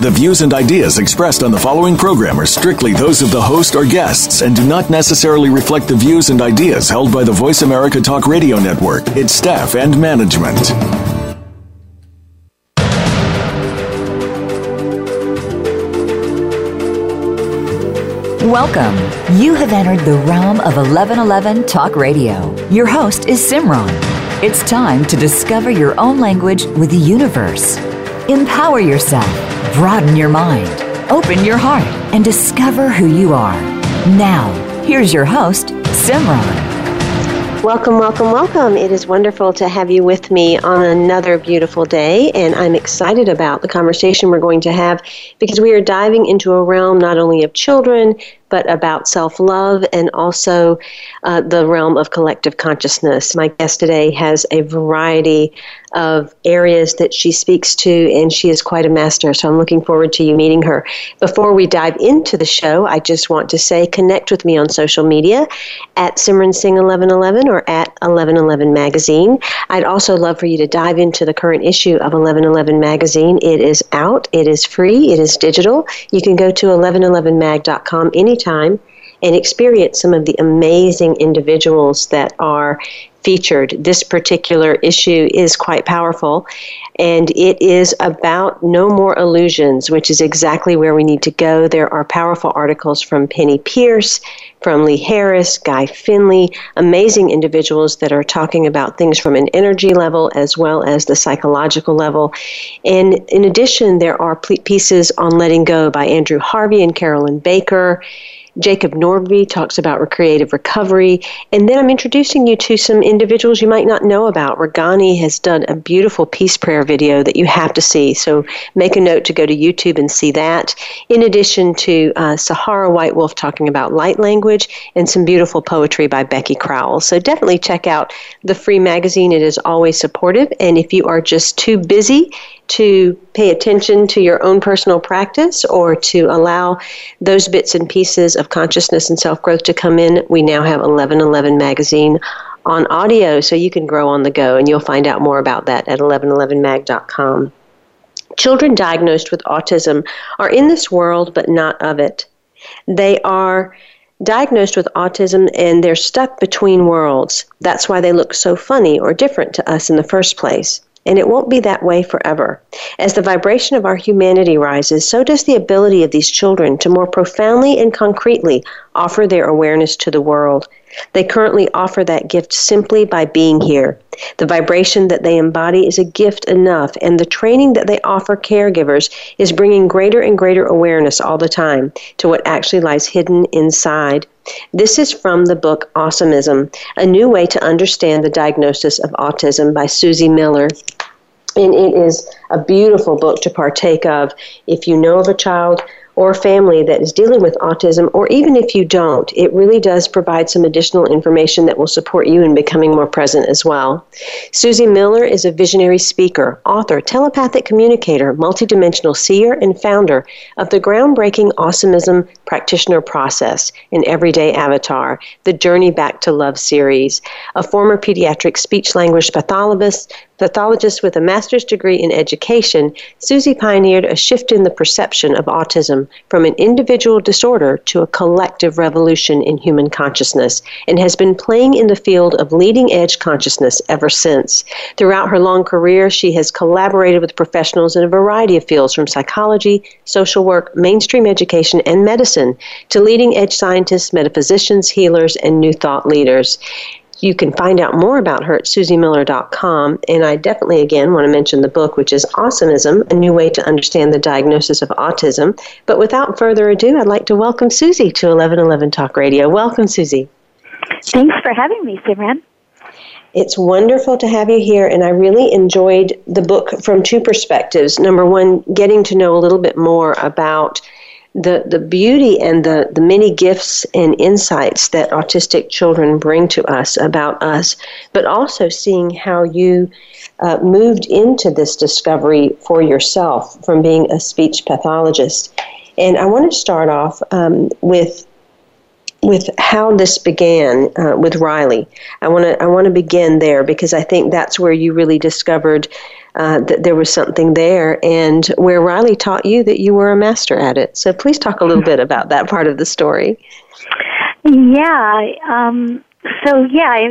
The views and ideas expressed on the following program are strictly those of the host or guests and do not necessarily reflect the views and ideas held by the Voice America Talk Radio Network, its staff, and management. Welcome. You have entered the realm of 1111 Talk Radio. Your host is Simran. It's time to discover your own language with the universe. Empower yourself broaden your mind, open your heart, and discover who you are. Now, here's your host, Simran. Welcome, welcome, welcome. It is wonderful to have you with me on another beautiful day, and I'm excited about the conversation we're going to have because we are diving into a realm not only of children, but about self love and also uh, the realm of collective consciousness. My guest today has a variety of areas that she speaks to, and she is quite a master. So I'm looking forward to you meeting her. Before we dive into the show, I just want to say connect with me on social media at Simran Singh 1111 or at 1111 Magazine. I'd also love for you to dive into the current issue of 1111 Magazine. It is out, it is free, it is digital. You can go to 1111mag.com anytime time and experience some of the amazing individuals that are featured. This particular issue is quite powerful, and it is about no more illusions, which is exactly where we need to go. There are powerful articles from Penney Peirce, from Lee Harris, Guy Finley, amazing individuals that are talking about things from an energy level as well as the psychological level. And in addition, there are pieces on letting go by Andrew Harvey and Carolyn Baker Jacob Nordby talks about recreative recovery. And then I'm introducing you to some individuals you might not know about. Regani has done a beautiful peace prayer video that you have to see. So make a note to go to YouTube and see that. In addition to uh, Sahara White Wolf talking about light language and some beautiful poetry by Becky Crowell. So definitely check out the free magazine. It is always supportive. And if you are just too busy, to pay attention to your own personal practice or to allow those bits and pieces of consciousness and self growth to come in, we now have 1111 Magazine on audio so you can grow on the go, and you'll find out more about that at 1111mag.com. Children diagnosed with autism are in this world but not of it. They are diagnosed with autism and they're stuck between worlds. That's why they look so funny or different to us in the first place and it won't be that way forever. As the vibration of our humanity rises, so does the ability of these children to more profoundly and concretely offer their awareness to the world. They currently offer that gift simply by being here. The vibration that they embody is a gift enough, and the training that they offer caregivers is bringing greater and greater awareness all the time to what actually lies hidden inside. This is from the book Awesomism, a new way to understand the diagnosis of autism by Suzy Miller. And it is a beautiful book to partake of if you know of a child or family that is dealing with autism, or even if you don't, it really does provide some additional information that will support you in becoming more present as well. Suzy Miller is a visionary speaker, author, telepathic communicator, multidimensional seer, and founder of the groundbreaking Awesomism Practitioner Process, an everyday avatar, the Journey Back to Love series. A former pediatric speech language pathologist, pathologist with a master's degree in education, Suzy pioneered a shift in the perception of autism from an individual disorder to a collective revolution in human consciousness and has been playing in the field of leading edge consciousness ever since. Throughout her long career, she has collaborated with professionals in a variety of fields from psychology, social work, mainstream education, and medicine to leading edge scientists, metaphysicians, healers, and new thought leaders. You can find out more about her at suzymiller.com. And I definitely, again, want to mention the book, which is Awesomism A New Way to Understand the Diagnosis of Autism. But without further ado, I'd like to welcome Suzy to 1111 Talk Radio. Welcome, Suzy. Thanks for having me, Simran. It's wonderful to have you here, and I really enjoyed the book from two perspectives. Number one, getting to know a little bit more about the, the beauty and the, the many gifts and insights that autistic children bring to us about us, but also seeing how you uh, moved into this discovery for yourself from being a speech pathologist. And I want to start off um, with with how this began uh, with Riley. I want to I want to begin there because I think that's where you really discovered uh, that there was something there, and where Riley taught you that you were a master at it. So please talk a little bit about that part of the story. Yeah. Um, so yeah,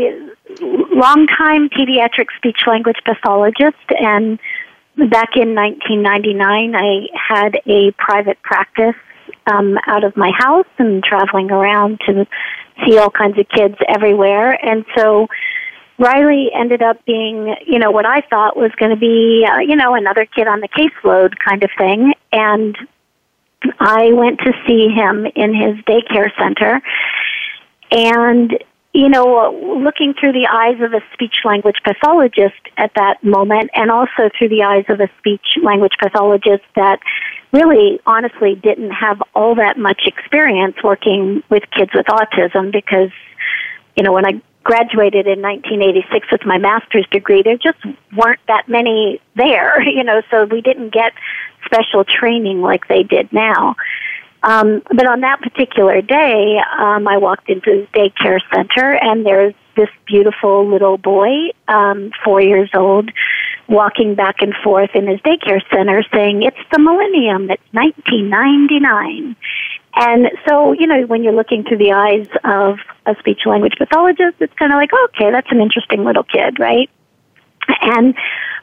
long-time pediatric speech language pathologist, and back in 1999, I had a private practice um, out of my house and traveling around to see all kinds of kids everywhere. And so Riley ended up being, you know, what I thought was going to be, uh, you know, another kid on the caseload kind of thing. And I went to see him in his daycare center. And, you know, looking through the eyes of a speech language pathologist at that moment, and also through the eyes of a speech language pathologist that really honestly didn't have all that much experience working with kids with autism because you know when I graduated in 1986 with my master's degree there just weren't that many there you know so we didn't get special training like they did now um, but on that particular day um, I walked into the daycare center and there's this beautiful little boy um, four years old walking back and forth in his daycare center saying, It's the millennium, it's 1999. And so, you know, when you're looking through the eyes of a speech language pathologist, it's kind of like, okay, that's an interesting little kid, right? And,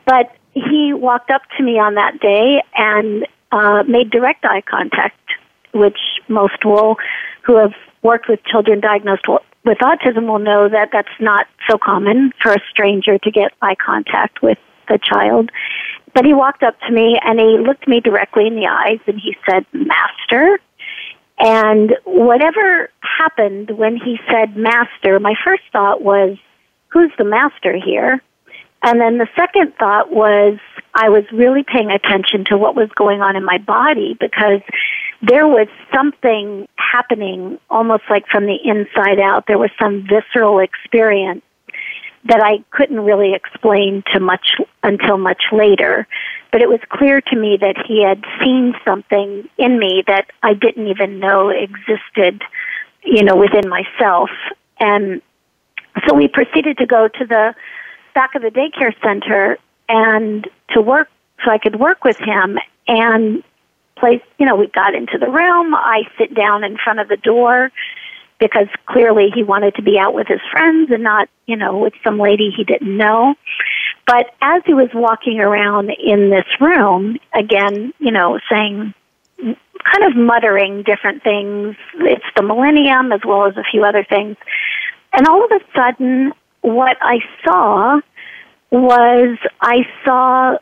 but he walked up to me on that day and uh, made direct eye contact, which most will, who have worked with children diagnosed with autism will know that that's not so common for a stranger to get eye contact with the child. But he walked up to me and he looked me directly in the eyes and he said, Master. And whatever happened when he said master, my first thought was, who's the master here? And then the second thought was, I was really paying attention to what was going on in my body because there was something happening almost like from the inside out. There was some visceral experience that I couldn't really explain to much until much later. But it was clear to me that he had seen something in me that I didn't even know existed, you know, within myself. And so we proceeded to go to the back of the daycare center and to work so I could work with him and place, you know, we got into the room. I sit down in front of the door because clearly he wanted to be out with his friends and not, you know, with some lady he didn't know. But as he was walking around in this room, again, you know, saying, kind of muttering different things, it's the millennium as well as a few other things. And all of a sudden, what I saw was I saw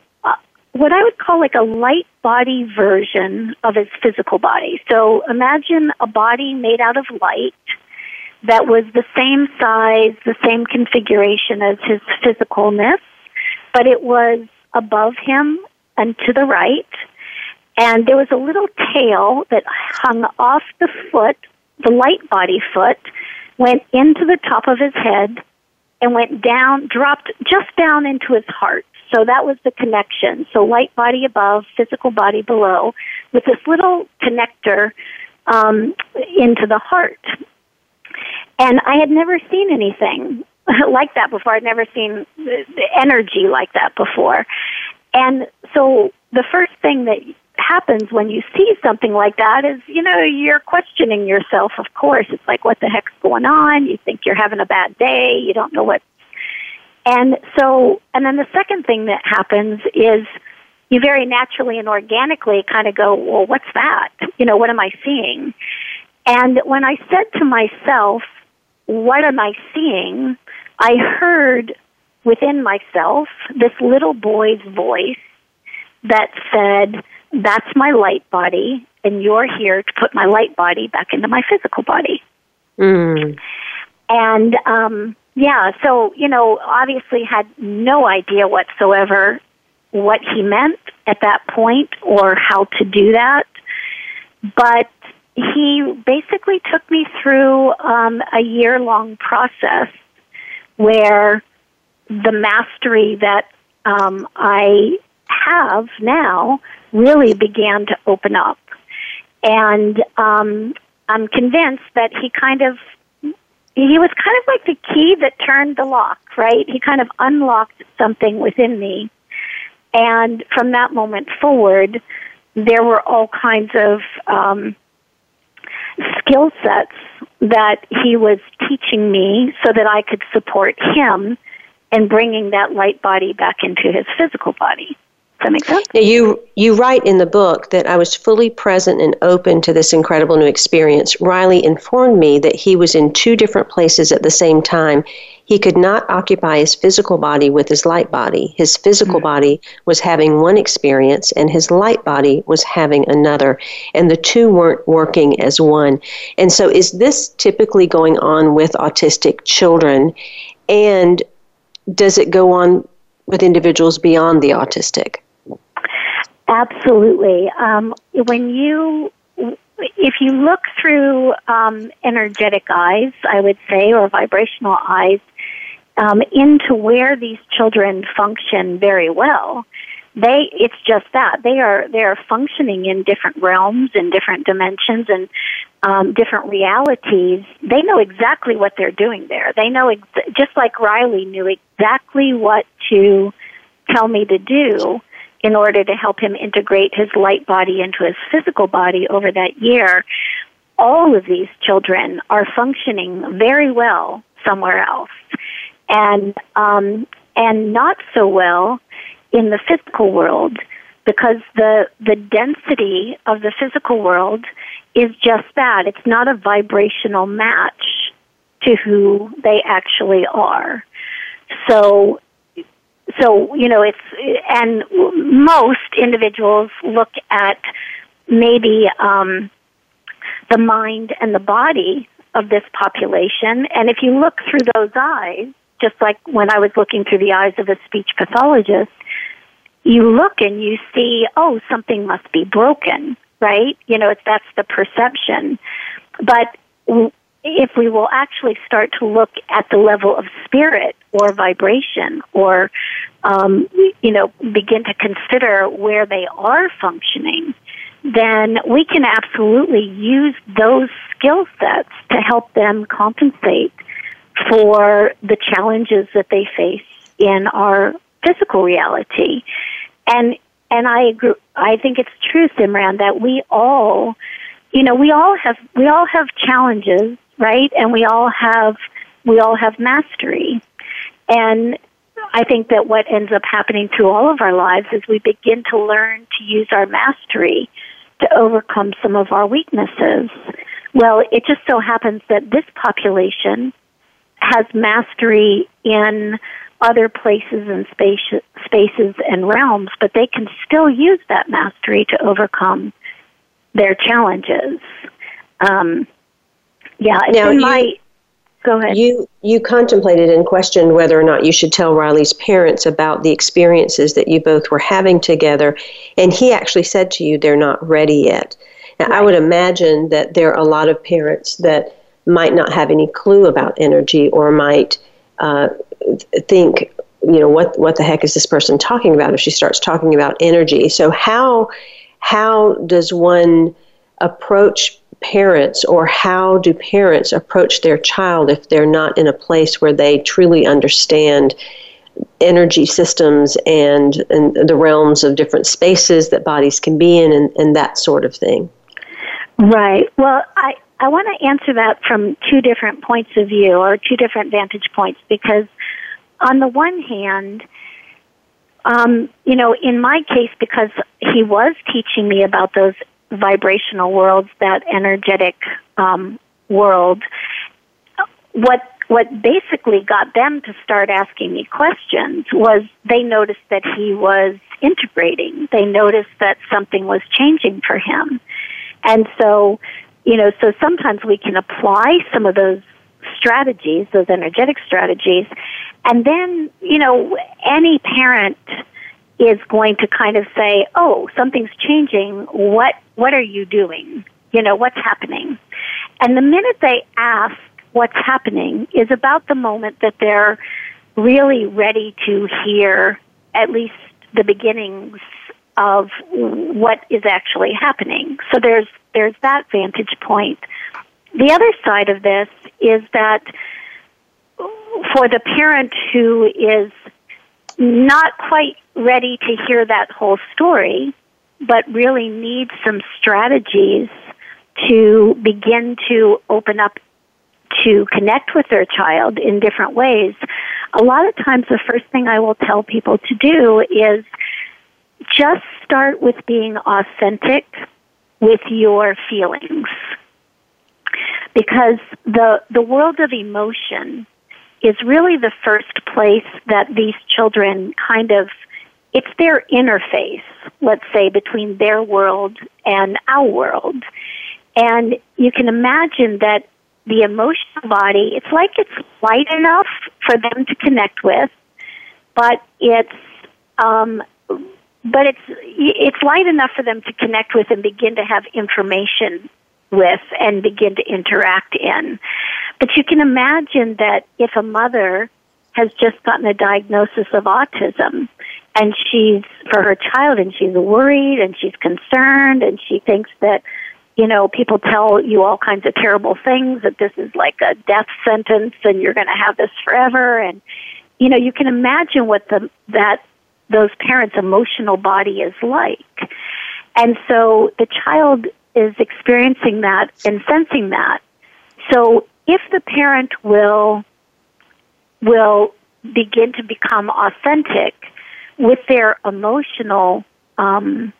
what I would call like a light body version of his physical body. So imagine a body made out of light that was the same size, the same configuration as his physicalness, but it was above him and to the right. And there was a little tail that hung off the foot, the light body foot, went into the top of his head and went down, dropped just down into his heart. So that was the connection. So light body above, physical body below, with this little connector um, into the heart. And I had never seen anything like that before. I'd never seen the energy like that before. And so the first thing that happens when you see something like that is, you know, you're questioning yourself, of course. It's like, what the heck's going on? You think you're having a bad day. You don't know what and so, and then the second thing that happens is you very naturally and organically kind of go, well, what's that? You know, what am I seeing? And when I said to myself, what am I seeing? I heard within myself this little boy's voice that said, that's my light body, and you're here to put my light body back into my physical body. Mm. And um, yeah, so, you know, obviously had no idea whatsoever what he meant at that point or how to do that. but he basically took me through um, a year long process where the mastery that um, I have now really began to open up. And um, I'm convinced that he kind of he was kind of like the key that turned the lock, right? He kind of unlocked something within me. And from that moment forward, there were all kinds of um, skill sets that he was teaching me so that I could support him in bringing that light body back into his physical body. Does that make sense? Now you you write in the book that I was fully present and open to this incredible new experience. Riley informed me that he was in two different places at the same time. He could not occupy his physical body with his light body. His physical mm-hmm. body was having one experience and his light body was having another. And the two weren't working as one. And so is this typically going on with autistic children? And does it go on with individuals beyond the autistic? Absolutely. Um, when you, if you look through um, energetic eyes, I would say, or vibrational eyes, um, into where these children function very well, they it's just that they are they are functioning in different realms and different dimensions and um, different realities. They know exactly what they're doing there. They know ex- just like Riley knew exactly what to tell me to do in order to help him integrate his light body into his physical body over that year. All of these children are functioning very well somewhere else, and um, and not so well in the physical world because the the density of the physical world is just that. It's not a vibrational match to who they actually are. So so you know it's and most individuals look at maybe um, the mind and the body of this population. And if you look through those eyes just like when i was looking through the eyes of a speech pathologist you look and you see oh something must be broken right? You know it's that's the perception. But if we will actually start to look at the level of spirit or vibration or um, you know begin to consider where they are functioning then we can absolutely use those skill sets to help them compensate for the challenges that they face in our physical reality. And and I agree I think it's true Simran that we all you know we all have we all have challenges right? And we all have we all have mastery. And I think that what ends up happening through all of our lives is we begin to learn to use our mastery to overcome some of our weaknesses. Well, it just so happens that this population has mastery in other places and space, spaces and realms, but they can still use that mastery to overcome their challenges. Um, yeah, now, you, my. Go ahead. You you contemplated and questioned whether or not you should tell Riley's parents about the experiences that you both were having together, and he actually said to you they're not ready yet. Now, right. I would imagine that there are a lot of parents that might not have any clue about energy or might uh, think, you know, what what the heck is this person talking about if she starts talking about energy? So how how does one approach parents or how do parents approach their child if they're not in a place where they truly understand energy systems and, and the realms of different spaces that bodies can be in and, and that sort of thing? Right. Well, I, I want to answer that from two different points of view or two different vantage points because, on the one hand, um, you know, in my case, because he was teaching me about those vibrational worlds, that energetic um, world, what what basically got them to start asking me questions was they noticed that he was integrating. They noticed that something was changing for him. And so, you know, so sometimes we can apply some of those strategies, those energetic strategies, and then, you know, any parent is going to kind of say, "Oh, something's changing. What what are you doing? You know, what's happening? And the minute they ask what's happening is about the moment that they're really ready to hear at least the beginnings of what is actually happening. So there's there's that vantage point. The other side of this is that for the parent who is not quite ready to hear that whole story, but really need some strategies to begin to open up to connect with their child in different ways, a lot of times the first thing I will tell people to do is just start with being authentic with your feelings. Because the, the world of emotion is really the first place that these children kind of, it's their interface, let's say, between their world and our world. And you can imagine that the emotional body, it's like it's light enough for them to connect with, but it's um, but it's it's light enough for them to connect with and begin to have information with and begin to interact in. But you can imagine that if a mother has just gotten a diagnosis of autism and she's for her child and she's worried and she's concerned and she thinks that you know, people tell you all kinds of terrible things that this is like a death sentence and you're going to have this forever and you know, you can imagine what the that those parents' emotional body is like. And so the child is experiencing that and sensing that. So if the parent will will begin to become authentic with their emotional um,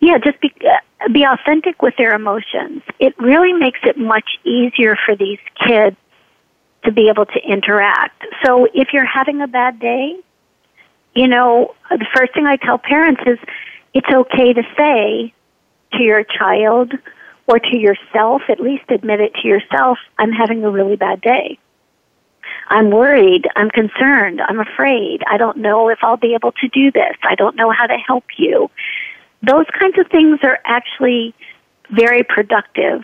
yeah, just be uh, be authentic with their emotions. It really makes it much easier for these kids to be able to interact. So if you're having a bad day, you know, the first thing I tell parents is it's okay to say to your child or to yourself, at least admit it to yourself, I'm having a really bad day. I'm worried. I'm concerned. I'm afraid. I don't know if I'll be able to do this. I don't know how to help you those kinds of things are actually very productive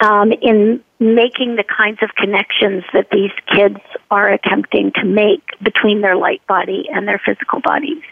um, in making the kinds of connections that these kids are attempting to make between their light body and their physical bodies.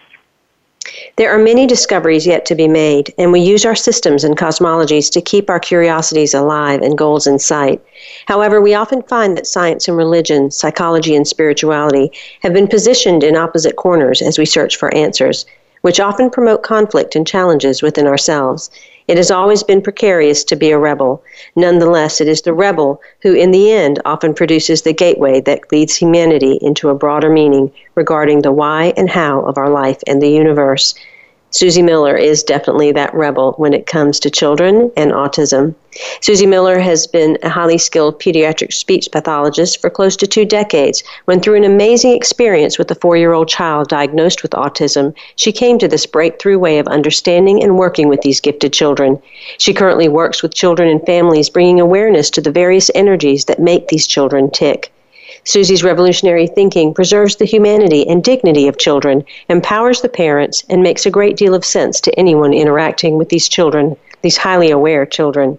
There are many discoveries yet to be made, and we use our systems and cosmologies to keep our curiosities alive and goals in sight. However, we often find that science and religion, psychology and spirituality have been positioned in opposite corners as we search for answers which often promote conflict and challenges within ourselves. It has always been precarious to be a rebel. Nonetheless, it is the rebel who, in the end, often produces the gateway that leads humanity into a broader meaning regarding the why and how of our life and the universe. Suzy Miller is definitely that rebel when it comes to children and autism. Suzy Miller has been a highly skilled pediatric speech pathologist for close to two decades. When, through an amazing experience with a four year old child diagnosed with autism, she came to this breakthrough way of understanding and working with these gifted children. She currently works with children and families, bringing awareness to the various energies that make these children tick. Suzy's revolutionary thinking preserves the humanity and dignity of children, empowers the parents, and makes a great deal of sense to anyone interacting with these children, these highly aware children.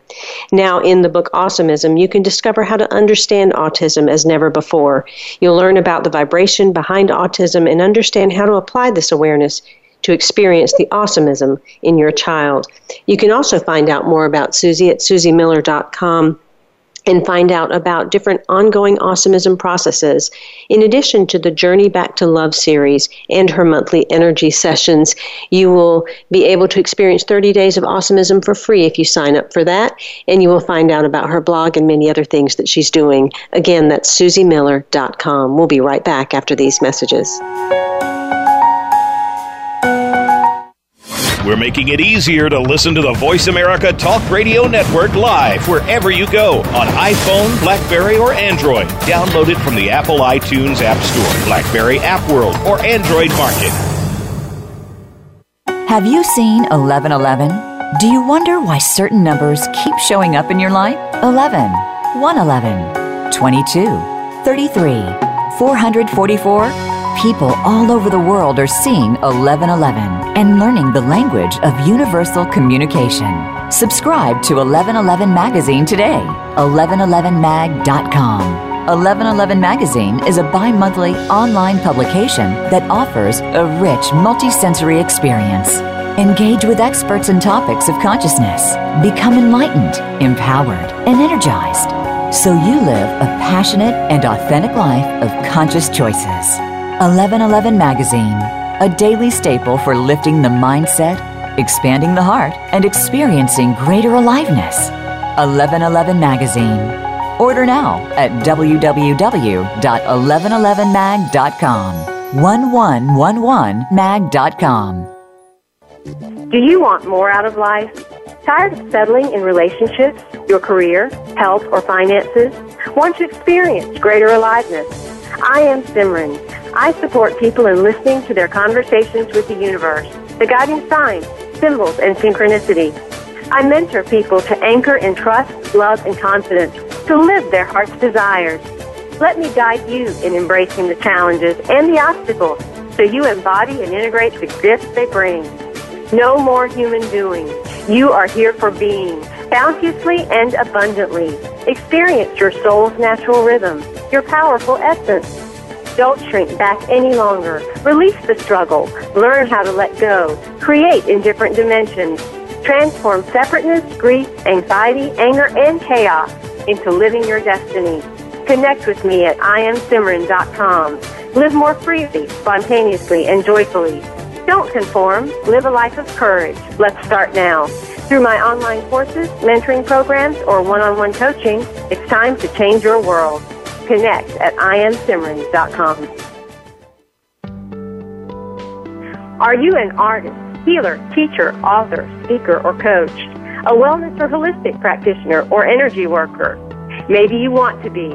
Now, in the book Awesomism, you can discover how to understand autism as never before. You'll learn about the vibration behind autism and understand how to apply this awareness to experience the awesomism in your child. You can also find out more about Suzy at suzymiller.com and find out about different ongoing awesomism processes. In addition to the Journey Back to Love series and her monthly energy sessions, you will be able to experience 30 days of awesomism for free if you sign up for that, and you will find out about her blog and many other things that she's doing. Again, that's suzymiller.com. We'll be right back after these messages. We're making it easier to listen to the Voice America Talk Radio Network live wherever you go on iPhone, Blackberry, or Android. Download it from the Apple iTunes App Store, Blackberry App World, or Android Market. Have you seen 1111? Do you wonder why certain numbers keep showing up in your life? 11, 111, 22, 33, 444? People all over the world are seeing 1111 and learning the language of universal communication. Subscribe to 1111 Magazine today. 1111mag.com. 1111 Magazine is a bi monthly online publication that offers a rich multisensory experience. Engage with experts and topics of consciousness. Become enlightened, empowered, and energized so you live a passionate and authentic life of conscious choices. 1111 Magazine, a daily staple for lifting the mindset, expanding the heart, and experiencing greater aliveness. 1111 Magazine Order now at www.1111mag.com. 1111mag.com. Do you want more out of life? Tired of settling in relationships, your career, health, or finances? Want to experience greater aliveness? I am Simran. I support people in listening to their conversations with the universe, the guiding signs, symbols, and synchronicity. I mentor people to anchor in trust, love, and confidence to live their heart's desires. Let me guide you in embracing the challenges and the obstacles so you embody and integrate the gifts they bring. No more human doing. You are here for being, bounteously and abundantly. Experience your soul's natural rhythm, your powerful essence. Don't shrink back any longer. Release the struggle. Learn how to let go. Create in different dimensions. Transform separateness, grief, anxiety, anger, and chaos into living your destiny. Connect with me at iamsimran.com. Live more freely, spontaneously, and joyfully. Don't conform. Live a life of courage. Let's start now. Through my online courses, mentoring programs, or one-on-one coaching, it's time to change your world. Connect at iamsimran.com. Are you an artist, healer, teacher, author, speaker, or coach? a wellness or holistic practitioner, or energy worker. Maybe you want to be.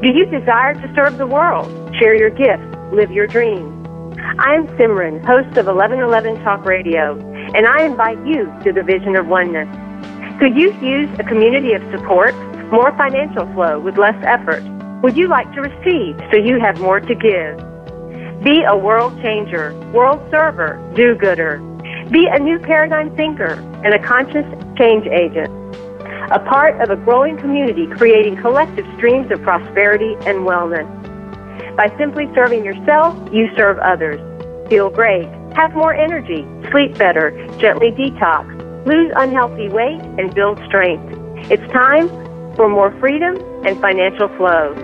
Do you desire to serve the world, share your gifts, live your dreams? I am Simran, host of 1111 Talk Radio, and I invite you to the vision of oneness. Could you use a community of support, more financial flow with less effort? Would you like to receive so you have more to give? Be a world changer, world server, do-gooder. Be a new paradigm thinker and a conscious change agent. A part of a growing community creating collective streams of prosperity and wellness. By simply serving yourself, you serve others. Feel great, have more energy, sleep better, gently detox, lose unhealthy weight, and build strength. It's time for more freedom and financial flow.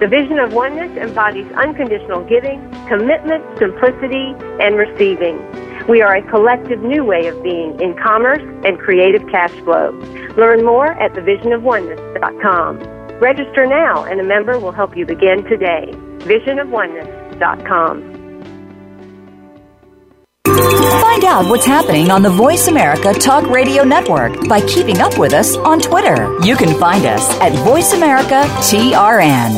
The vision of oneness embodies unconditional giving, commitment, simplicity, and receiving. We are a collective new way of being in commerce and creative cash flow. Learn more at thevisionofoneness.com. Register now and a member will help you begin today. Visionofoneness.com. Find out what's happening on the Voice America Talk Radio Network by keeping up with us on Twitter. You can find us at Voice America TRN.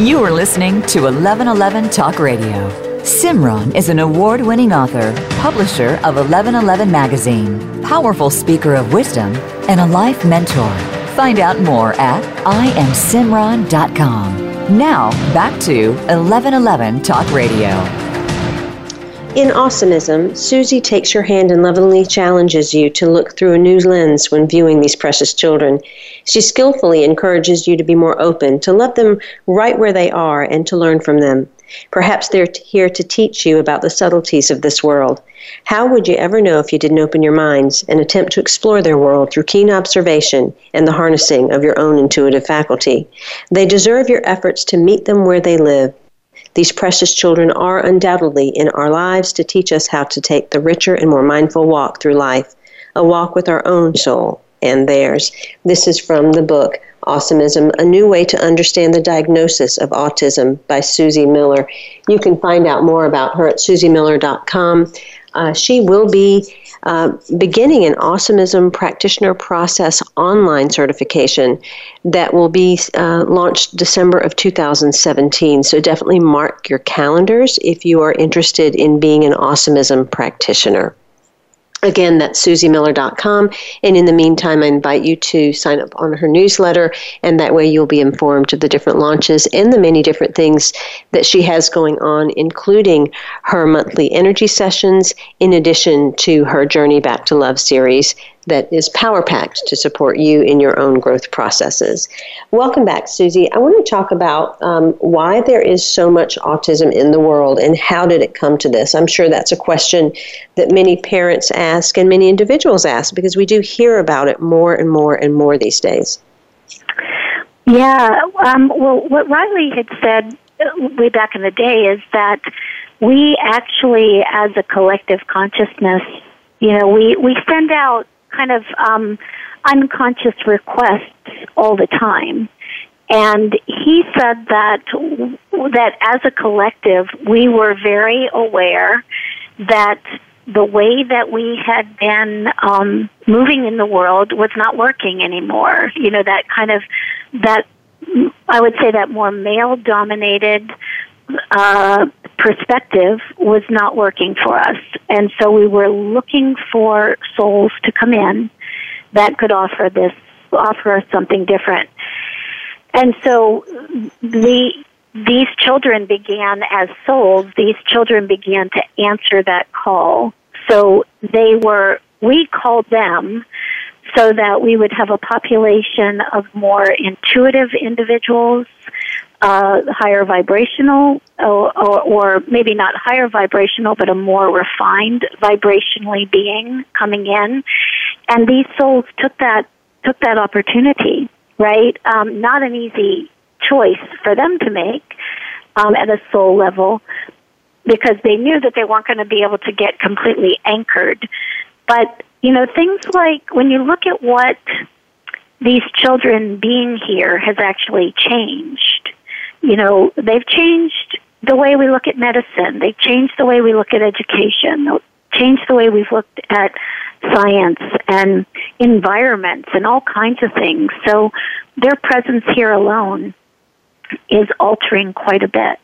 You are listening to 1111 Talk Radio. Simran is an award winning author, publisher of 1111 Magazine, powerful speaker of wisdom, and a life mentor. Find out more at iamsimran.com. Now, back to 1111 Talk Radio. In Awesomism, Suzy takes your hand and lovingly challenges you to look through a new lens when viewing these precious children. She skillfully encourages you to be more open, to love them right where they are, and to learn from them. Perhaps they're here to teach you about the subtleties of this world. How would you ever know if you didn't open your minds and attempt to explore their world through keen observation and the harnessing of your own intuitive faculty? They deserve your efforts to meet them where they live these precious children are undoubtedly in our lives to teach us how to take the richer and more mindful walk through life, a walk with our own soul and theirs. This is from the book Awesomism, A New Way to Understand the Diagnosis of Autism by Suzy Miller. You can find out more about her at suzymiller.com. Uh, she will be uh, beginning an Awesomism Practitioner Process online certification that will be uh, launched December of 2017. So definitely mark your calendars if you are interested in being an Awesomism practitioner. Again, that's suzymiller.com. And in the meantime, I invite you to sign up on her newsletter, and that way you'll be informed of the different launches and the many different things that she has going on, including her monthly energy sessions, in addition to her Journey Back to Love series that is power packed to support you in your own growth processes. Welcome back, Suzy. I want to talk about um, why there is so much autism in the world and how did it come to this. I'm sure that's a question that many parents ask and many individuals ask because we do hear about it more and more and more these days. Yeah, um, well, what Riley had said way back in the day is that we actually, as a collective consciousness, you know, we, we send out kind of um, unconscious requests all the time. And he said that that as a collective, we were very aware that the way that we had been um, moving in the world was not working anymore. You know that kind of that I would say that more male dominated uh, perspective was not working for us. And so we were looking for souls to come in that could offer this, offer us something different. And so the, these children began as souls, these children began to answer that call. So they were, we called them so that we would have a population of more intuitive individuals uh, higher vibrational, or, or, or maybe not higher vibrational, but a more refined vibrationally being coming in, and these souls took that took that opportunity. Right, um, not an easy choice for them to make um, at a soul level because they knew that they weren't going to be able to get completely anchored. But you know, things like when you look at what these children being here has actually changed you know, they've changed the way we look at medicine. They've changed the way we look at education. They've Changed the way we've looked at science and environments and all kinds of things. So their presence here alone is altering quite a bit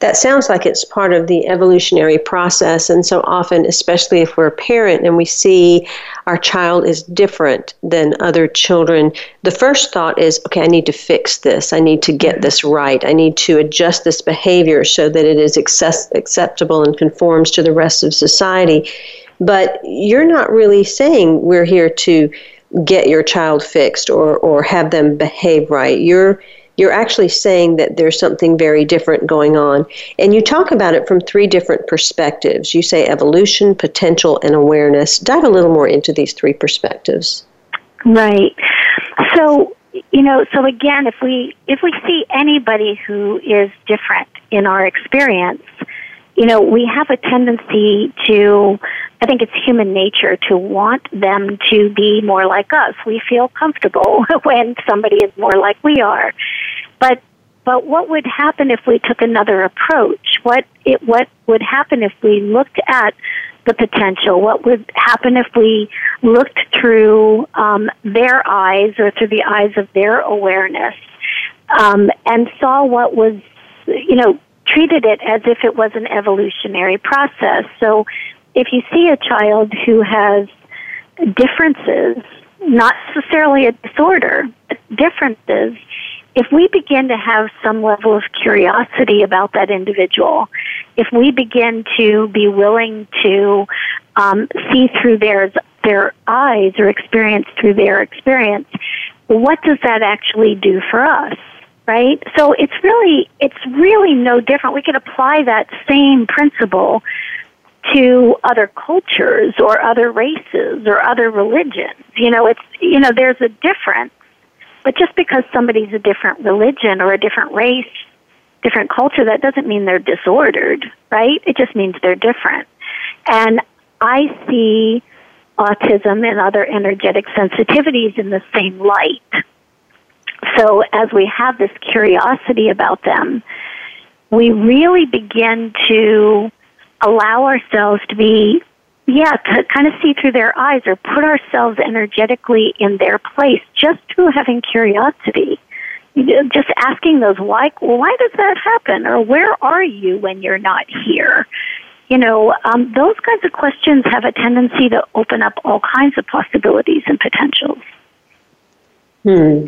that sounds like it's part of the evolutionary process. And so often, especially if we're a parent and we see our child is different than other children, the first thought is, okay, I need to fix this. I need to get this right. I need to adjust this behavior so that it is access- acceptable and conforms to the rest of society. But you're not really saying we're here to get your child fixed or, or have them behave right. You're you're actually saying that there's something very different going on. And you talk about it from three different perspectives. You say evolution, potential, and awareness. Dive a little more into these three perspectives. Right. So, you know, so again, if we if we see anybody who is different in our experience, you know, we have a tendency to I think it's human nature to want them to be more like us. We feel comfortable when somebody is more like we are. But but what would happen if we took another approach? What it what would happen if we looked at the potential? What would happen if we looked through um, their eyes or through the eyes of their awareness um, and saw what was, you know, treated it as if it was an evolutionary process? So if you see a child who has differences, not necessarily a disorder, but differences, if we begin to have some level of curiosity about that individual, if we begin to be willing to um, see through their their eyes or experience through their experience, what does that actually do for us? Right? So it's really it's really no different. We could apply that same principle to other cultures or other races or other religions. You know, it's you know, there's a difference. But just because somebody's a different religion or a different race, different culture, that doesn't mean they're disordered, right? It just means they're different. And I see autism and other energetic sensitivities in the same light. So as we have this curiosity about them, we really begin to allow ourselves to be, yeah, to kind of see through their eyes or put ourselves energetically in their place just through having curiosity. Just asking those why, why does that happen? Or where are you when you're not here? You know, um, those kinds of questions have a tendency to open up all kinds of possibilities and potentials. Hmm.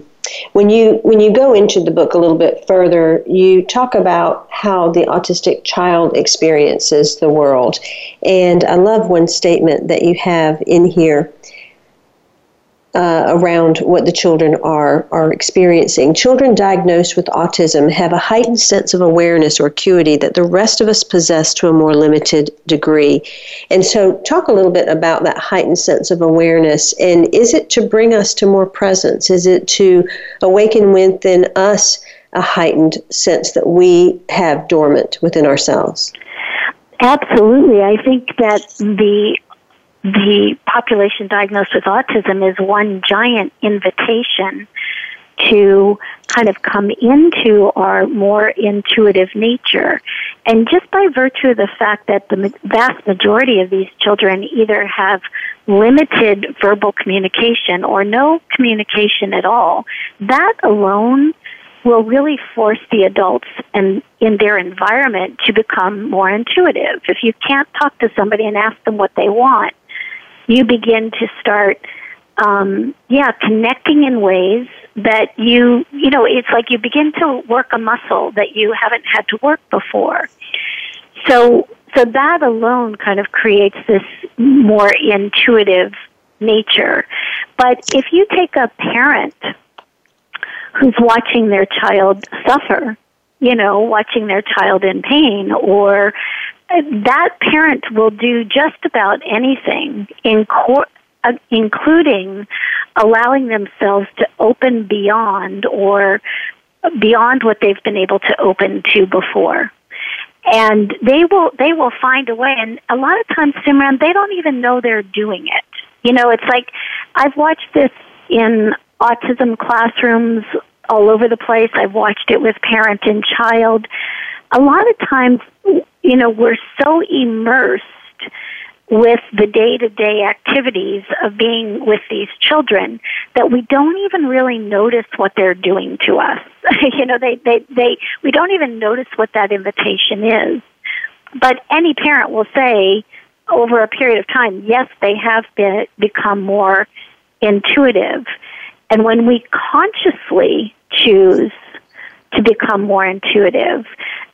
When you when you go into the book a little bit further, you talk about how the autistic child experiences the world, and I love one statement that you have in here uh, around what the children are are experiencing. Children diagnosed with autism have a heightened sense of awareness or acuity that the rest of us possess to a more limited degree. And so, talk a little bit about that heightened sense of awareness. And is it to bring us to more presence? Is it to awaken within us a heightened sense that we have dormant within ourselves? Absolutely. I think that the the population diagnosed with autism is one giant invitation to kind of come into our more intuitive nature. And just by virtue of the fact that the vast majority of these children either have limited verbal communication or no communication at all, that alone will really force the adults and in their environment to become more intuitive. If you can't talk to somebody and ask them what they want, you begin to start um, yeah connecting in ways that you you know it's like you begin to work a muscle that you haven't had to work before. So so that alone kind of creates this more intuitive nature. But if you take a parent who's watching their child suffer you know watching their child in pain or that parent will do just about anything, uh, including allowing themselves to open beyond or beyond what they've been able to open to before. And they will they will find a way. And a lot of times, Simran, they don't even know they're doing it. You know, it's like I've watched this in autism classrooms all over the place. I've watched it with parent and child. A lot of times, you know, we're so immersed with the day to day activities of being with these children that we don't even really notice what they're doing to us. you know, they, they, they, we don't even notice what that invitation is. But any parent will say over a period of time, yes, they have been, become more intuitive. And when we consciously choose to become more intuitive,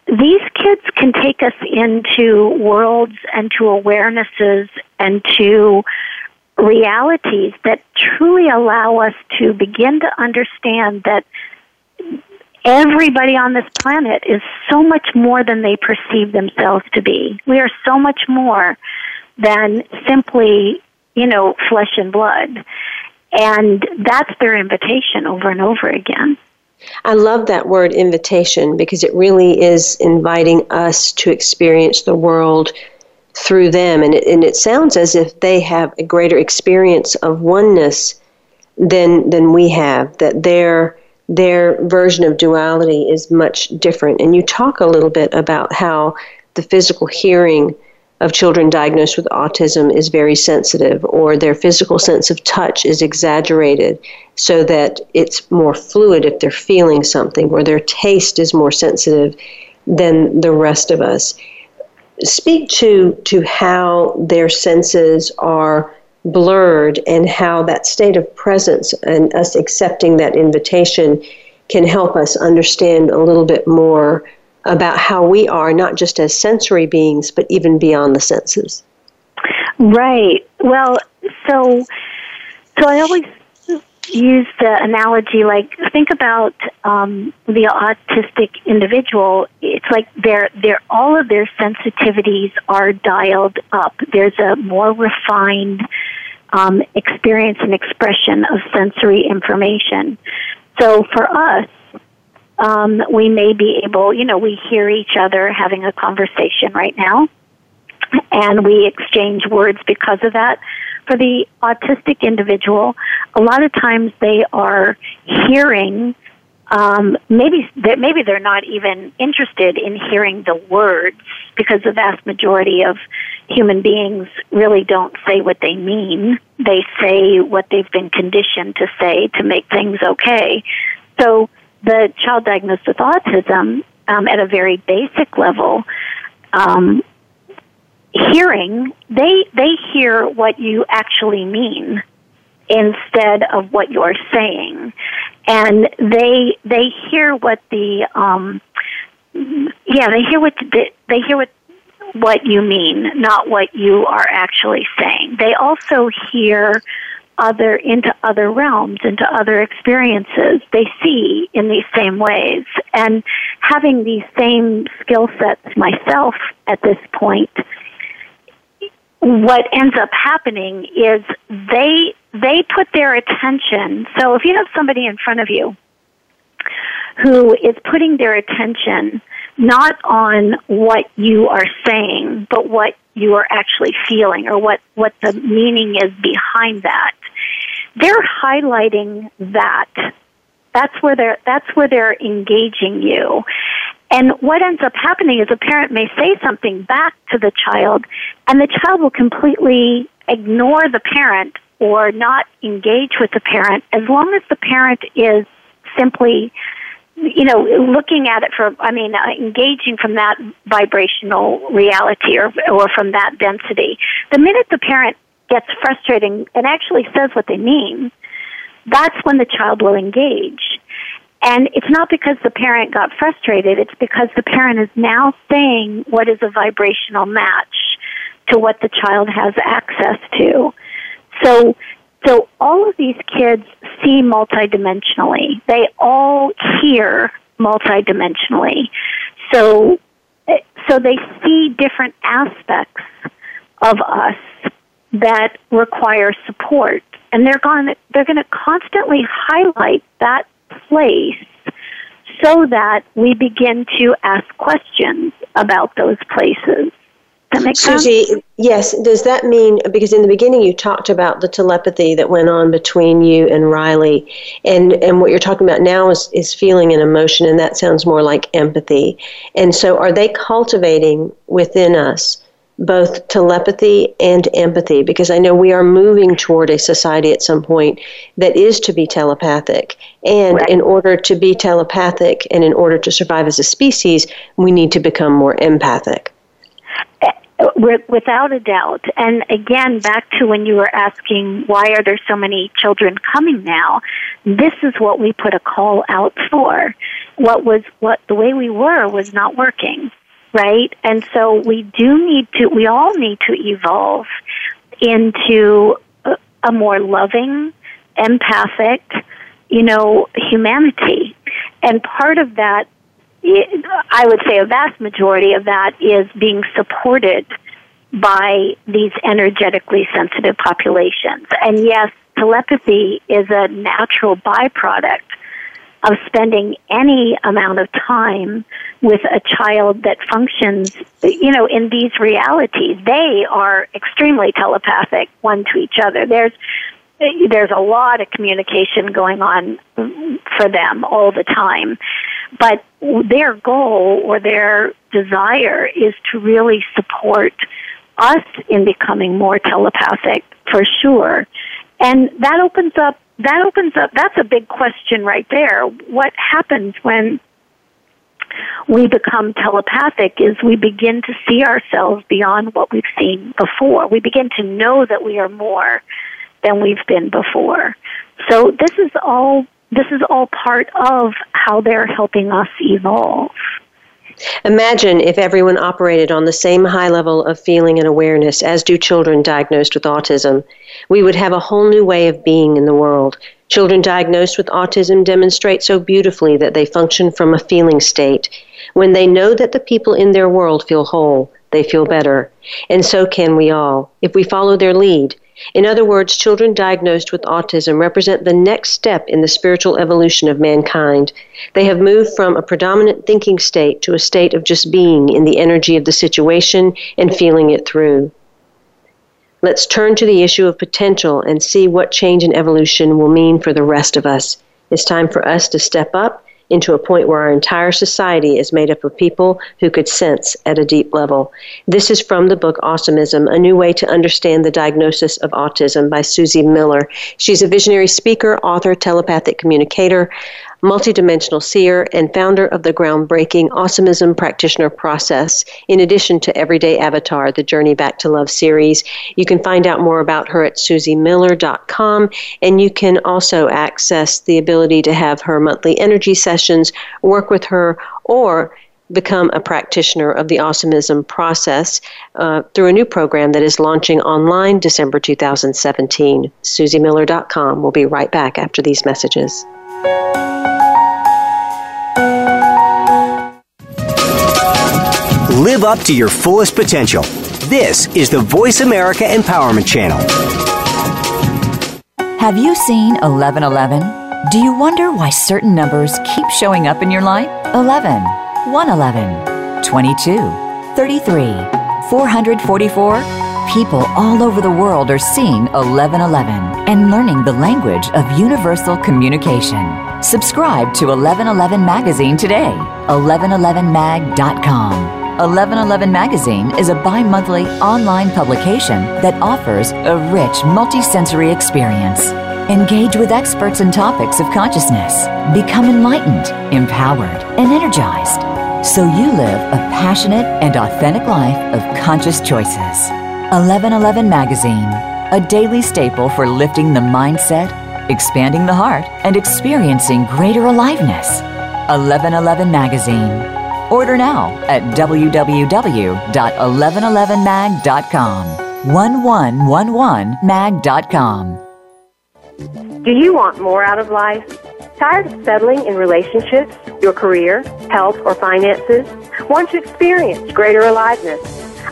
these kids can take us into worlds and to awarenesses and to realities that truly allow us to begin to understand that everybody on this planet is so much more than they perceive themselves to be. We are so much more than simply, you know, flesh and blood. And that's their invitation over and over again. I love that word invitation because it really is inviting us to experience the world through them. And it, and it sounds as if they have a greater experience of oneness than, than we have, that their, their version of duality is much different. And you talk a little bit about how the physical hearing of children diagnosed with autism is very sensitive, or their physical sense of touch is exaggerated so that it's more fluid if they're feeling something, or their taste is more sensitive than the rest of us. Speak to, to how their senses are blurred and how that state of presence and us accepting that invitation can help us understand a little bit more about how we are, not just as sensory beings, but even beyond the senses. Right. Well, so so I always use the analogy like think about um, the autistic individual. It's like their their all of their sensitivities are dialed up. There's a more refined um, experience and expression of sensory information. So for us, um, we may be able, you know, we hear each other having a conversation right now, and we exchange words because of that. For the autistic individual, a lot of times they are hearing. Um, maybe they're, maybe they're not even interested in hearing the words because the vast majority of human beings really don't say what they mean. They say what they've been conditioned to say to make things okay. So the child diagnosed with autism um, at a very basic level um, hearing, they they hear what you actually mean instead of what you're saying, and they they hear what the um, yeah they hear what the, they hear what what you mean, not what you are actually saying. They also hear other into other realms, into other experiences. They see in these same ways. And having these same skill sets myself at this point, what ends up happening is they they put their attention. So if you have somebody in front of you who is putting their attention not on what you are saying, but what you are actually feeling or what, what the meaning is behind that. They're highlighting that. That's where they're, that's where they're engaging you. And what ends up happening is a parent may say something back to the child and the child will completely ignore the parent or not engage with the parent as long as the parent is simply you know, looking at it from, I mean, uh, engaging from that vibrational reality or, or from that density. The minute the parent gets frustrated and actually says what they mean, that's when the child will engage. And it's not because the parent got frustrated, it's because the parent is now saying what is a vibrational match to what the child has access to. So so all of these kids see multidimensionally. They all hear multidimensionally. So, so they see different aspects of us that require support. And they're going they're going to constantly highlight that place so that we begin to ask questions about those places. Suzy, sense? yes. Does that mean because in the beginning you talked about the telepathy that went on between you and Riley, and and what you're talking about now is is feeling and emotion, and that sounds more like empathy. And so, are they cultivating within us? both telepathy and empathy because I know we are moving toward a society at some point that is to be telepathic. And right. in order to be telepathic and in order to survive as a species, we need to become more empathic. Without a doubt. And again, back to when you were asking why are there so many children coming now, this is what we put a call out for. What was, what the way we were was not working, right? And so we do need to, we all need to evolve into a, more loving, empathic, you know, humanity. And part of that I would say a vast majority of that is being supported by these energetically sensitive populations. And yes, telepathy is a natural byproduct of spending any amount of time with a child that functions, you know, in these realities. They are extremely telepathic one to each other. There's there's a lot of communication going on for them all the time. But their goal or their desire is to really support us in becoming more telepathic for sure. And that opens up that opens up that's a big question right there. What happens when we become telepathic is we begin to see ourselves beyond what we've seen before. We begin to know that we are more than we've been before. So this is all this is all part of how they're helping us evolve. Imagine if everyone operated on the same high level of feeling and awareness as do children diagnosed with autism. We would have a whole new way of being in the world. Children diagnosed with autism demonstrate so beautifully that they function from a feeling state. When they know that the people in their world feel whole, they feel better. And so can we all, if we follow their lead. In other words, children diagnosed with autism represent the next step in the spiritual evolution of mankind. They have moved from a predominant thinking state to a state of just being in the energy of the situation and feeling it through. Let's turn to the issue of potential and see what change in evolution will mean for the rest of us. It's time for us to step up into a point where our entire society is made up of people who could sense at a deep level. This is from the book Awesomism, A New Way to Understand the Diagnosis of Autism by Suzy Miller. She's a visionary speaker, author, telepathic communicator. Multidimensional seer, and founder of the groundbreaking Awesomism Practitioner Process, in addition to Everyday Avatar, the Journey Back to Love series. You can find out more about her at suzymiller.com, and you can also access the ability to have her monthly energy sessions, work with her, or become a practitioner of the awesomism process uh, through a new program that is launching online December 2017. SuzyMiller.com. We'll be right back after these messages. Live up to your fullest potential. This is the Voice America Empowerment Channel. Have you seen 1111? Do you wonder why certain numbers keep showing up in your life? 11. 111, 22, 33, 444. People all over the world are seeing 1111 and learning the language of universal communication. Subscribe to 1111 Magazine today. 1111mag.com. 1111 Magazine is a bi monthly online publication that offers a rich multisensory experience. Engage with experts and topics of consciousness. Become enlightened, empowered, and energized so you live a passionate and authentic life of conscious choices. 1111 Magazine, a daily staple for lifting the mindset, expanding the heart, and experiencing greater aliveness. 1111 Magazine. Order now at www.1111mag.com. 1111mag.com. Do you want more out of life? Tired of settling in relationships, your career, health, or finances? Want to experience greater aliveness?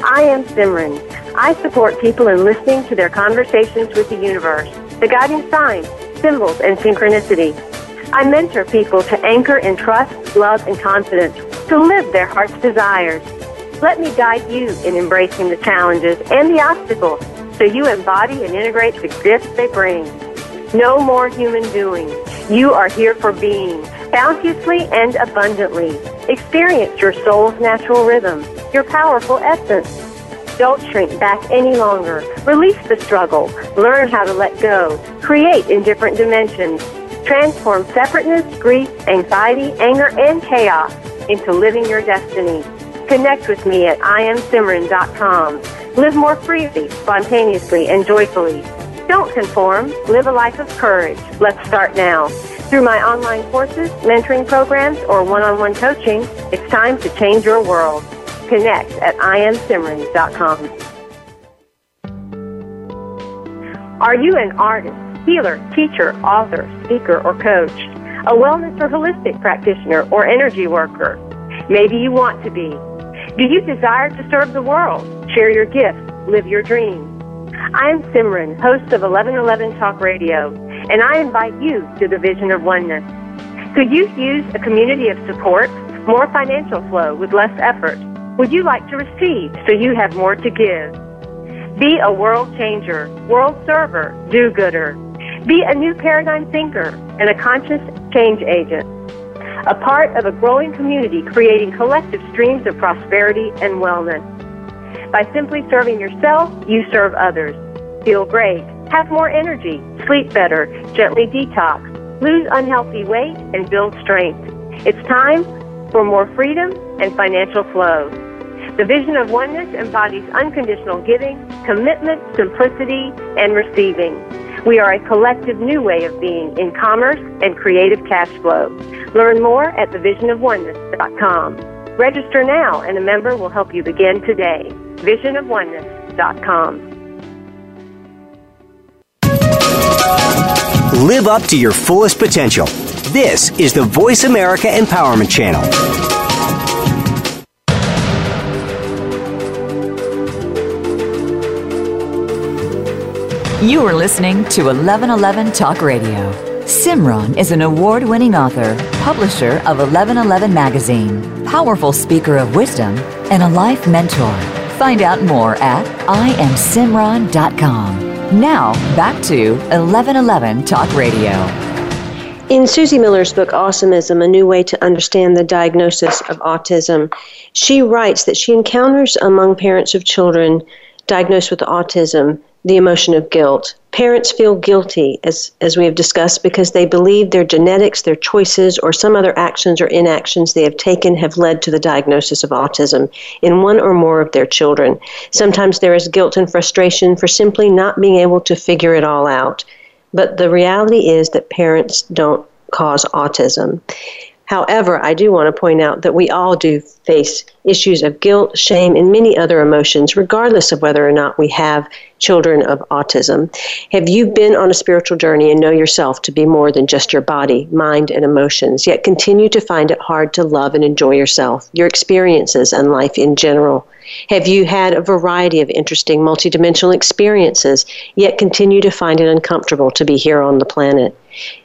I am Simran. I support people in listening to their conversations with the universe, the guiding signs, symbols, and synchronicity. I mentor people to anchor in trust, love, and confidence, to live their heart's desires. Let me guide you in embracing the challenges and the obstacles so you embody and integrate the gifts they bring. No more human doing. You are here for being, bounteously and abundantly. Experience your soul's natural rhythm, your powerful essence. Don't shrink back any longer. Release the struggle. Learn how to let go. Create in different dimensions. Transform separateness, grief, anxiety, anger, and chaos into living your destiny. Connect with me at iamsimran.com. Live more freely, spontaneously, and joyfully. Don't conform. Live a life of courage. Let's start now. Through my online courses, mentoring programs, or one-on-one coaching, it's time to change your world. Connect at iamsimran.com. Are you an artist, healer, teacher, author, speaker, or coach? A wellness or holistic practitioner or energy worker? Maybe you want to be. Do you desire to serve the world, share your gifts, live your dreams? I am Simran, host of 1111 Talk Radio, and I invite you to the vision of oneness. Could you use a community of support, more financial flow with less effort? Would you like to receive so you have more to give? Be a world changer, world server, do-gooder. Be a new paradigm thinker and a conscious change agent. A part of a growing community creating collective streams of prosperity and wellness. By simply serving yourself, you serve others. Feel great, have more energy, sleep better, gently detox, lose unhealthy weight, and build strength. It's time for more freedom and financial flow. The vision of oneness embodies unconditional giving, commitment, simplicity, and receiving. We are a collective new way of being in commerce and creative cash flow. Learn more at thevisionofoneness.com. Register now and a member will help you begin today visionofoneness.com. Live up to your fullest potential. This is the Voice America Empowerment Channel. You are listening to 1111 Talk Radio. Simran is an award winning author, publisher of 1111 Magazine, powerful speaker of wisdom, and a life mentor. Find out more at iamsimran.com. Now, back to 1111 Talk Radio. In Suzy Miller's book, Awesomism A New Way to Understand the Diagnosis of Autism, she writes that she encounters among parents of children diagnosed with autism the emotion of guilt. Parents feel guilty, as, as we have discussed, because they believe their genetics, their choices, or some other actions or inactions they have taken have led to the diagnosis of autism in one or more of their children. Sometimes there is guilt and frustration for simply not being able to figure it all out. But the reality is that parents don't cause autism. However, I do want to point out that we all do face issues of guilt, shame, and many other emotions, regardless of whether or not we have children of autism. Have you been on a spiritual journey and know yourself to be more than just your body, mind, and emotions, yet continue to find it hard to love and enjoy yourself, your experiences, and life in general? Have you had a variety of interesting multidimensional experiences, yet continue to find it uncomfortable to be here on the planet?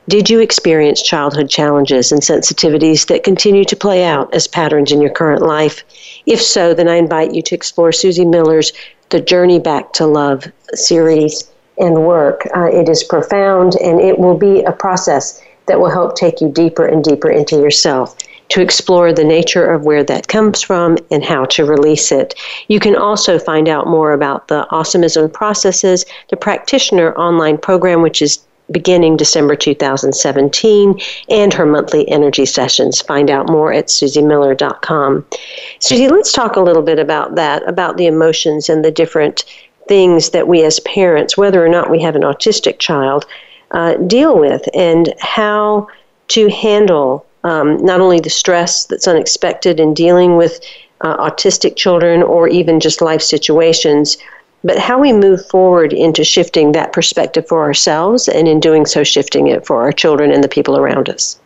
Did you experience childhood challenges and sensitivities that continue to play out as patterns in your current life? If so, then I invite you to explore Suzy Miller's the Journey Back to Love series and work. Uh, it is profound and it will be a process that will help take you deeper and deeper into yourself to explore the nature of where that comes from and how to release it. You can also find out more about the Awesomism processes, the practitioner online program, which is beginning December 2017, and her monthly energy sessions. Find out more at suzymiller.com. Suzy, let's talk a little bit about that, about the emotions and the different things that we as parents, whether or not we have an autistic child, uh, deal with, and how to handle um, not only the stress that's unexpected in dealing with uh, autistic children or even just life situations but how we move forward into shifting that perspective for ourselves and in doing so shifting it for our children and the people around us.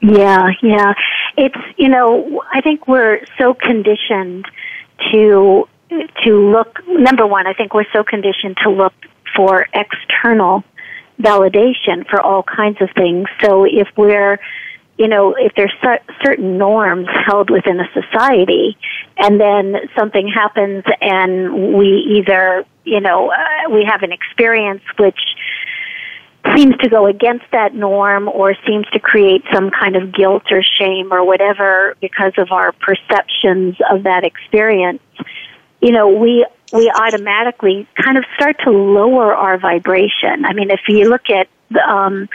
Yeah yeah. It's you know i think we're so conditioned to to look number one i think we're so conditioned to look for external validation for all kinds of things. So if we're you know, if there's certain norms held within a society, and then something happens, and we either, you know, uh, we have an experience which seems to go against that norm or seems to create some kind of guilt or shame or whatever because of our perceptions of that experience, you know, we we automatically kind of start to lower our vibration. I mean, if you look at um,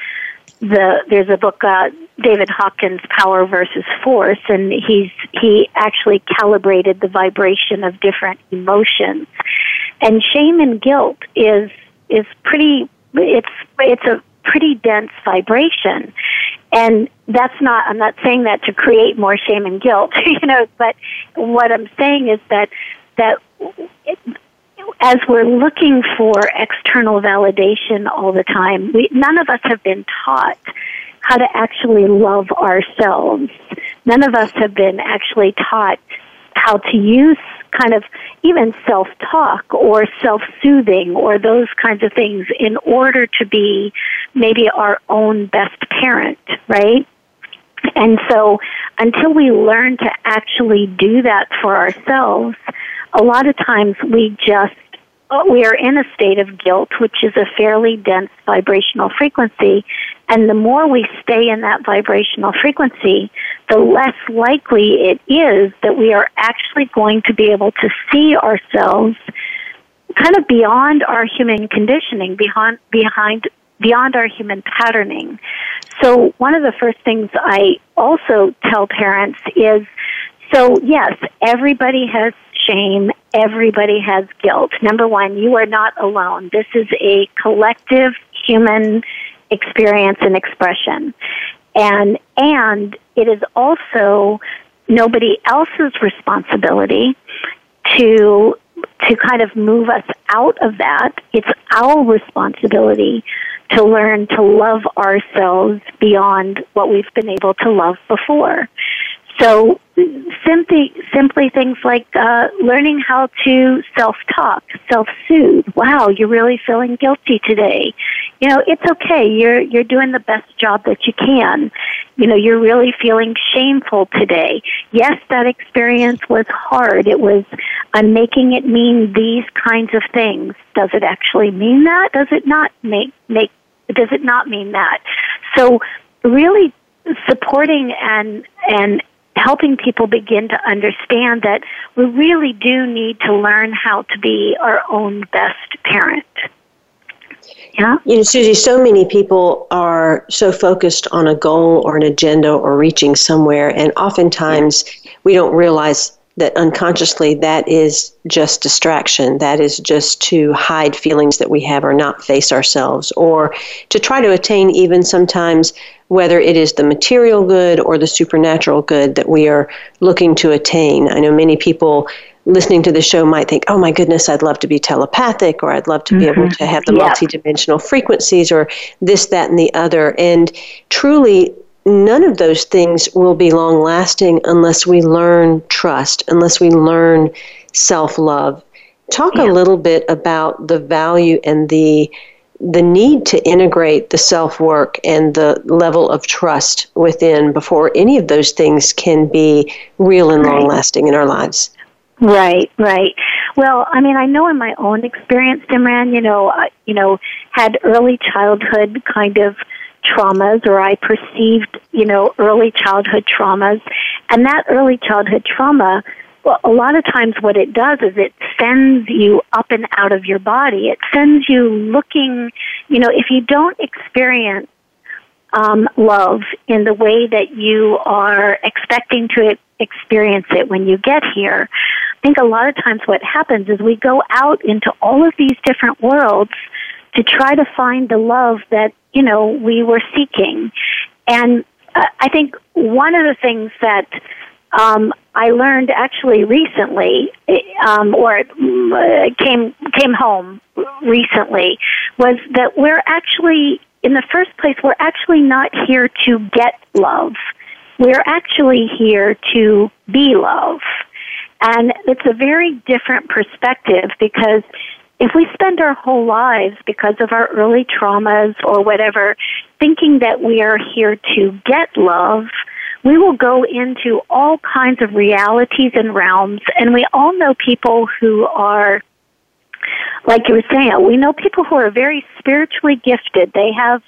the there's a book uh, David Hawkins Power versus Force and he's he actually calibrated the vibration of different emotions. And shame and guilt is is pretty it's it's a pretty dense vibration. And that's not I'm not saying that to create more shame and guilt you know but what I'm saying is that that it, as we're looking for external validation all the time, we, none of us have been taught how to actually love ourselves. None of us have been actually taught how to use kind of even self talk or self soothing or those kinds of things in order to be maybe our own best parent, right? And so until we learn to actually do that for ourselves, a lot of times we just Uh, we are in a state of guilt, which is a fairly dense vibrational frequency. And the more we stay in that vibrational frequency, the less likely it is that we are actually going to be able to see ourselves kind of beyond our human conditioning, behind, beyond our human patterning. So one of the first things I also tell parents is so, yes, everybody has shame. Everybody has guilt. Number one, you are not alone. This is a collective human experience and expression. And, and it is also nobody else's responsibility to to kind of move us out of that. It's our responsibility to learn to love ourselves beyond what we've been able to love before. So simply, simply things like uh, learning how to self-talk, self-soothe. Wow, you're really feeling guilty today. You know, it's okay. You're you're doing the best job that you can. You know, you're really feeling shameful today. Yes, that experience was hard. It was uh, making it mean these kinds of things. Does it actually mean that? Does it not make make? Does it not mean that? So, really supporting and and helping people begin to understand that we really do need to learn how to be our own best parent. Yeah. You know, Suzy, so many people are so focused on a goal or an agenda or reaching somewhere, and oftentimes we don't realize that unconsciously that is just distraction. That is just to hide feelings that we have or not face ourselves, or to try to attain even sometimes whether it is the material good or the supernatural good that we are looking to attain. I know many people listening to the show might think, oh my goodness, I'd love to be telepathic, or I'd love to mm-hmm. be able mm-hmm. to have the yeah. multidimensional frequencies, or this, that, and the other. And truly, none of those things will be long lasting unless we learn trust, unless we learn self love. Talk yeah. a little bit about the value and the the need to integrate the self work and the level of trust within before any of those things can be real and long lasting in our lives. Right, right. Well, I mean, I know in my own experience, Simran, you know, uh, you know, had early childhood kind of traumas, or I perceived, you know, early childhood traumas, and that early childhood trauma. Well, a lot of times what it does is it sends you up and out of your body. It sends you looking, you know, if you don't experience um, love in the way that you are expecting to experience it when you get here. I think a lot of times what happens is we go out into all of these different worlds to try to find the love that, you know, we were seeking. And uh, I think one of the things that um, I learned actually recently, um, or uh, came came home recently, was that we're actually in the first place we're actually not here to get love. We're actually here to be love. And it's a very different perspective because if we spend our whole lives because of our early traumas or whatever thinking that we are here to get love, we will go into all kinds of realities and realms. And we all know people who are, like you were saying, we know people who are very spiritually gifted. They have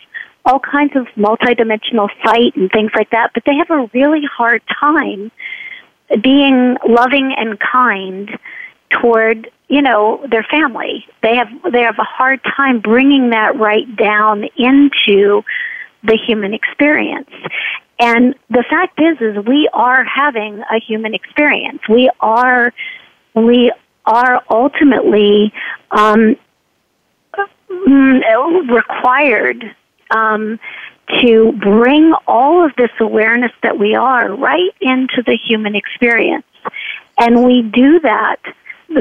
all kinds of multidimensional sight and things like that, but they have a really hard time being loving and kind toward you know their family they have they have a hard time bringing that right down into the human experience and the fact is is we are having a human experience we are we are ultimately um, mm, required um, to bring all of this awareness that we are right into the human experience. And we do that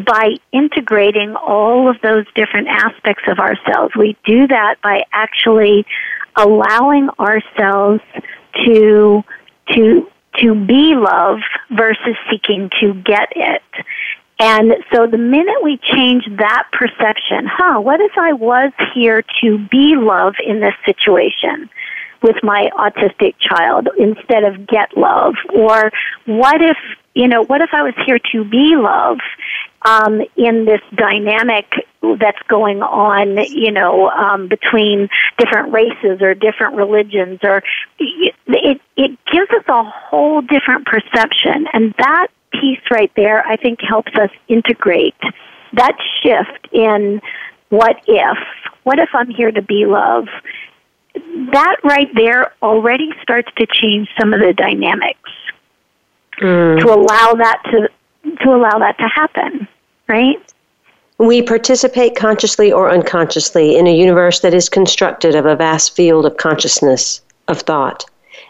by integrating all of those different aspects of ourselves. We do that by actually allowing ourselves to to to be love versus seeking to get it. And so the minute we change that perception, huh, what if I was here to be love in this situation with my autistic child instead of get love? Or what if, you know, what if I was here to be love um, in this dynamic that's going on, you know, um, between different races or different religions, or it it gives us a whole different perception, and that piece right there, I think, helps us integrate that shift in what if. What if I'm here to be love? That right there already starts to change some of the dynamics mm. to allow that to to allow that to happen, right? We participate consciously or unconsciously in a universe that is constructed of a vast field of consciousness, of thought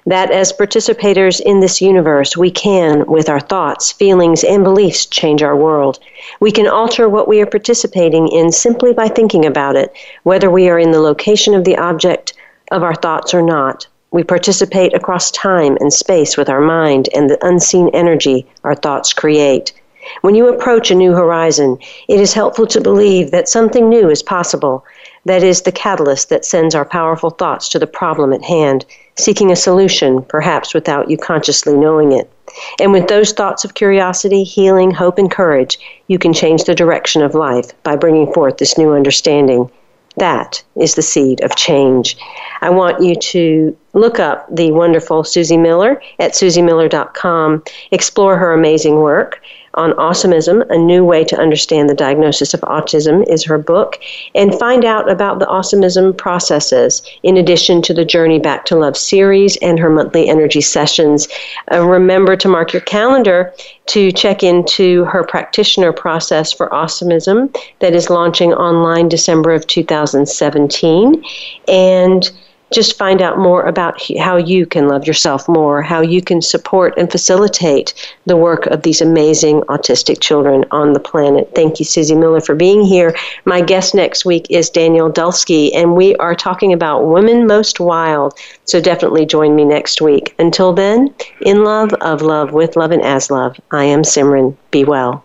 that as participators in this universe, we can, with our thoughts, feelings, and beliefs, change our world. We can alter what we are participating in simply by thinking about it, whether we are in the location of the object of our thoughts or not. We participate across time and space with our mind and the unseen energy our thoughts create. When you approach a new horizon, it is helpful to believe that something new is possible. That is the catalyst that sends our powerful thoughts to the problem at hand seeking a solution, perhaps without you consciously knowing it. And with those thoughts of curiosity, healing, hope, and courage, you can change the direction of life by bringing forth this new understanding. That is the seed of change. I want you to look up the wonderful Suzy Miller at suzymiller.com. Explore her amazing work on Awesomism, A New Way to Understand the Diagnosis of Autism is her book, and find out about the Awesomism processes in addition to the Journey Back to Love series and her monthly energy sessions. Uh, remember to mark your calendar to check into her practitioner process for Awesomism that is launching online December of 2017. And just find out more about how you can love yourself more, how you can support and facilitate the work of these amazing autistic children on the planet. Thank you, Suzy Miller, for being here. My guest next week is Danielle Dulsky, and we are talking about Women Most Wild. So definitely join me next week. Until then, in love, of love, with love, and as love, I am Simran. Be well.